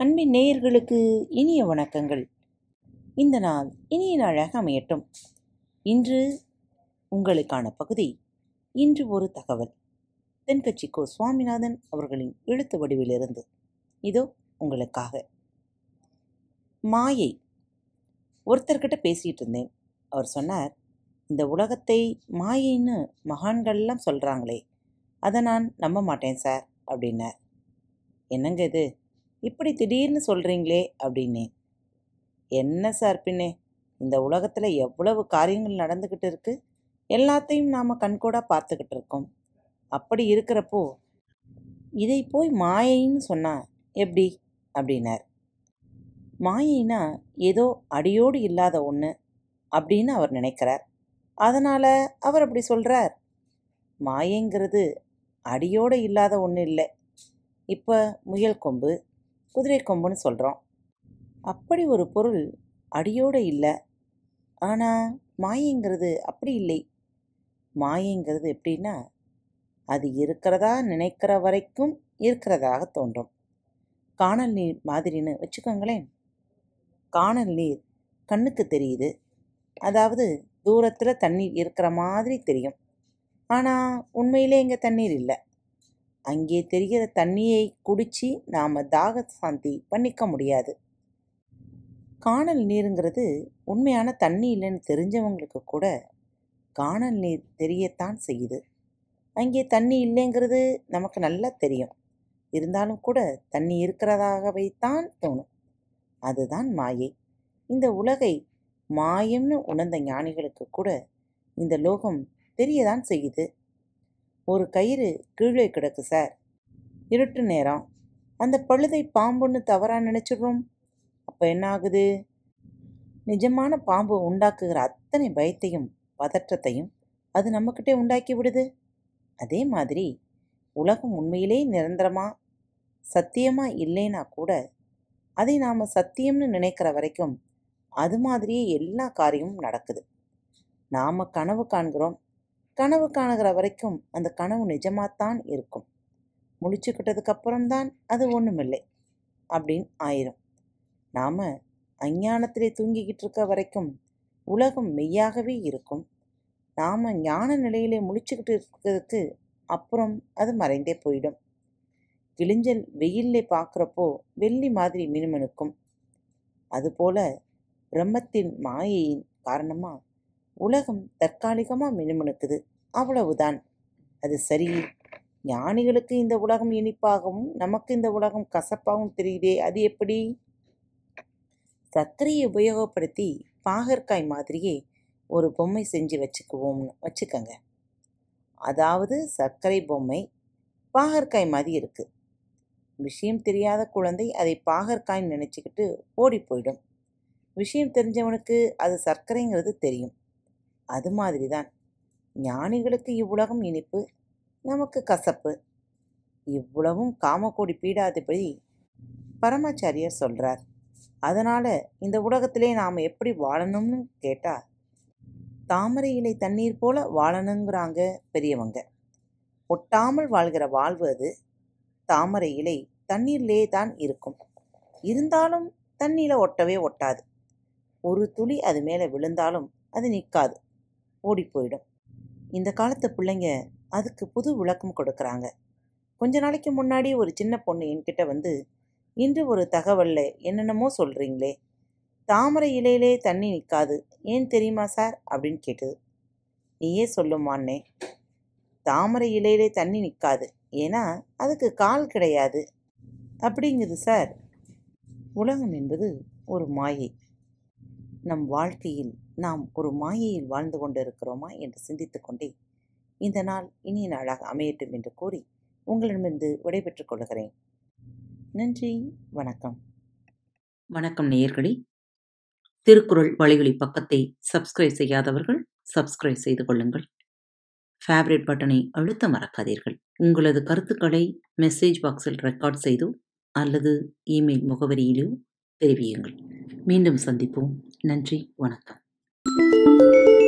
அன்பின் நேயர்களுக்கு இனிய வணக்கங்கள். இந்த நாள் இனிய நாளாக அமையட்டும். இன்று உங்களுக்கான பகுதி இன்று ஒரு தகவல். தென்கட்சி கோ சுவாமிநாதன் அவர்களின் எழுத்து வடிவிலிருந்து. இதோ உங்களுக்காக. மாயை. ஒருத்தர்கிட்ட பேசிகிட்டு இருந்தேன். அவர் சொன்னார் இந்த உலகத்தை மாயைன்னு மகான்கள்லாம் சொல்கிறாங்களே அதை நான் நம்ப மாட்டேன் சார் அப்படின்னார். என்னங்க இது? இப்படி திடீர்னு சொல்கிறீங்களே அப்படின்னேன். என்ன சார் பின்னே? இந்த உலகத்தில் எவ்வளவு காரியங்கள் நடந்துக்கிட்டு இருக்கு? எல்லாத்தையும் நாம் கண்கூடாக பார்த்துக்கிட்டு இருக்கோம். அப்படி இருக்கிறப்போ இதை போய் மாயைன்னு சொன்னா எப்படி? அப்படின்னார். மாயைனா ஏதோ அடியோடு இல்லாத ஒன்று அப்படின்னு அவர் நினைக்கிறார். அதனால் அவர் அப்படி சொல்கிறார் மாயைங்கிறது அடியோடு இல்லாத ஒன்று இல்லை. இப்போ முயல் கொம்பு குதிரை கொம்புன்னு சொல்கிறோம் அப்படி ஒரு பொருள் அடியோடு இல்லை. ஆனால் மாயைங்கிறது அப்படி இல்லை. மாயைங்கிறது எப்படின்னா அது இருக்கிறதா நினைக்கிற வரைக்கும் இருக்கிறதாக தோன்றும். காணல் நீர் மாதிரின்னு வச்சுக்கோங்களேன். காணல் நீர் கண்ணுக்கு தெரியுது. அதாவது தூரத்தில் தண்ணீர் இருக்கிற மாதிரி தெரியும். ஆனால் உண்மையிலே இங்கே தண்ணீர் இல்லை. அங்கே தெரிகிற தண்ணியை குடித்து நாம் தாக சாந்தி பண்ணிக்க முடியாது. காணல் நீருங்கிறது உண்மையான தண்ணி இல்லைன்னு தெரிஞ்சவங்களுக்கு கூட காணல் நீர் தெரியத்தான் செய்யுது. அங்கே தண்ணி இல்லைங்கிறது நமக்கு நல்லா தெரியும். இருந்தாலும் கூட தண்ணி இருக்கிறதாகவே தான் தோணும். அதுதான் மாயை. இந்த உலகை மாயம்னு உணர்ந்த ஞானிகளுக்கு கூட இந்த லோகம் தெரியதான் செய்யுது. ஒரு கயிறு கீழே கிடக்கு சார். இருட்டு நேரம். அந்த பழுதை பாம்புன்னு தவறாக நினச்சிடுறோம். அப்போ என்ன ஆகுது? நிஜமான பாம்பு உண்டாக்குகிற அத்தனை பயத்தையும் பதற்றத்தையும் அது நம்மக்கிட்டே உண்டாக்கி விடுது. அதே மாதிரி உலகம் உண்மையிலே நிரந்தரமா சத்தியமாக இல்லைன்னா கூட அதை நாம் சத்தியம்னு நினைக்கிற வரைக்கும் அது மாதிரியே எல்லா காரியமும் நடக்குது. நாம் கனவு காண்கிறோம். கனவு காணுகிற வரைக்கும் அந்த கனவு நிஜமாகத்தான் இருக்கும். முழிச்சுக்கிட்டதுக்கு அப்புறம்தான் அது ஒன்றுமில்லை அப்படின்னு ஆயிரும். நாம் அஞ்ஞானத்திலே தூங்கிக்கிட்டு இருக்க வரைக்கும் உலகம் மெய்யாகவே இருக்கும். நாம் ஞான நிலையிலே முழிச்சுக்கிட்டு இருக்கிறதுக்கு அப்புறம் அது மறைந்தே போயிடும். கிழிஞ்சல் வெயிலில் பார்க்குறப்போ வெள்ளி மாதிரி மினுமினுக்கும். அதுபோல பிரம்மத்தின் மாயையின் காரணமாக உலகம் தற்காலிகமாக மினுமினுக்குது. அவ்வளவுதான். அது சரி. ஞானிகளுக்கு இந்த உலகம் இனிப்பாகவும் நமக்கு இந்த உலகம் கசப்பாகவும் தெரியுதே. அது எப்படி? சர்க்கரையை உபயோகப்படுத்தி பாகற்காய் மாதிரியே ஒரு பொம்மை செஞ்சு வச்சுக்குவோம்னு வச்சுக்கோங்க. அதாவது சர்க்கரை பொம்மை பாகற்காய் மாதிரி இருக்குது விஷயம் தெரியாத குழந்தை அதை பாகற்காய்ன்னு நினச்சிக்கிட்டு ஓடி போயிடும். விஷயம் தெரிஞ்சவனுக்கு அது சர்க்கரைங்கிறது தெரியும். அது மாதிரி தான் ஞானிகளுக்கு இவ்வுலகம் இனிப்பு நமக்கு கசப்பு. இவ்வளவும் காமக்கோடி பீடாதபடி பரமாச்சாரியார் சொல்கிறார் அதனால் இந்த உலகத்திலே நாம் எப்படி வாழணும்னு கேட்டால் தாமரை இலை தண்ணீர் போல வாழணுங்கிறாங்க பெரியவங்க. ஒட்டாமல் வாழ்கிற வாழ்வு அது. தாமரை இலை தண்ணீர்லே தான் இருக்கும். இருந்தாலும் தண்ணியில் ஒட்டவே ஒட்டாது. ஒரு துளி அது மேலே விழுந்தாலும் அது நிற்காது ஓடி போயிடும். இந்த காலத்து பிள்ளைங்க அதுக்கு புது விளக்கம் கொடுக்குறாங்க. கொஞ்ச நாளைக்கு முன்னாடி ஒரு சின்ன பொண்ணு என்கிட்ட வந்து இன்று ஒரு தகவலில் என்னென்னமோ சொல்கிறீங்களே தாமரை இலையிலே தண்ணி நிற்காது ஏன் தெரியுமா சார்? அப்படின்னு கேட்டது. நீயே சொல்லுமான்னே தாமரை இலையிலே தண்ணி நிற்காது ஏன்னா அதுக்கு கால் கிடையாது. அப்படிங்குது சார். உலகம் என்பது ஒரு மாயை. நம் வாழ்க்கையில் நாம் ஒரு மாயையில் வாழ்ந்து கொண்டிருக்கிறோமா என்று சிந்தித்து கொண்டே இந்த நாள் இனிய நாளாக அமையட்டும் என்று கூறி உங்களிடமிருந்து விடைபெற்றுக் கொள்கிறேன். நன்றி வணக்கம். வணக்கம் நேயர்களே. திருக்குறள் வழிகளி பக்கத்தை சப்ஸ்கிரைப் செய்யாதவர்கள் சப்ஸ்கிரைப் செய்து கொள்ளுங்கள். ஃபேவரட் பட்டனை அழுத்த மறக்காதீர்கள். உங்களது கருத்துக்களை மெசேஜ் பாக்ஸில் ரெக்கார்ட் செய்தோ அல்லது இமெயில் முகவரியிலோ தெரிவியுங்கள். மீண்டும் சந்திப்போம். நன்றி வணக்கம். Thank you.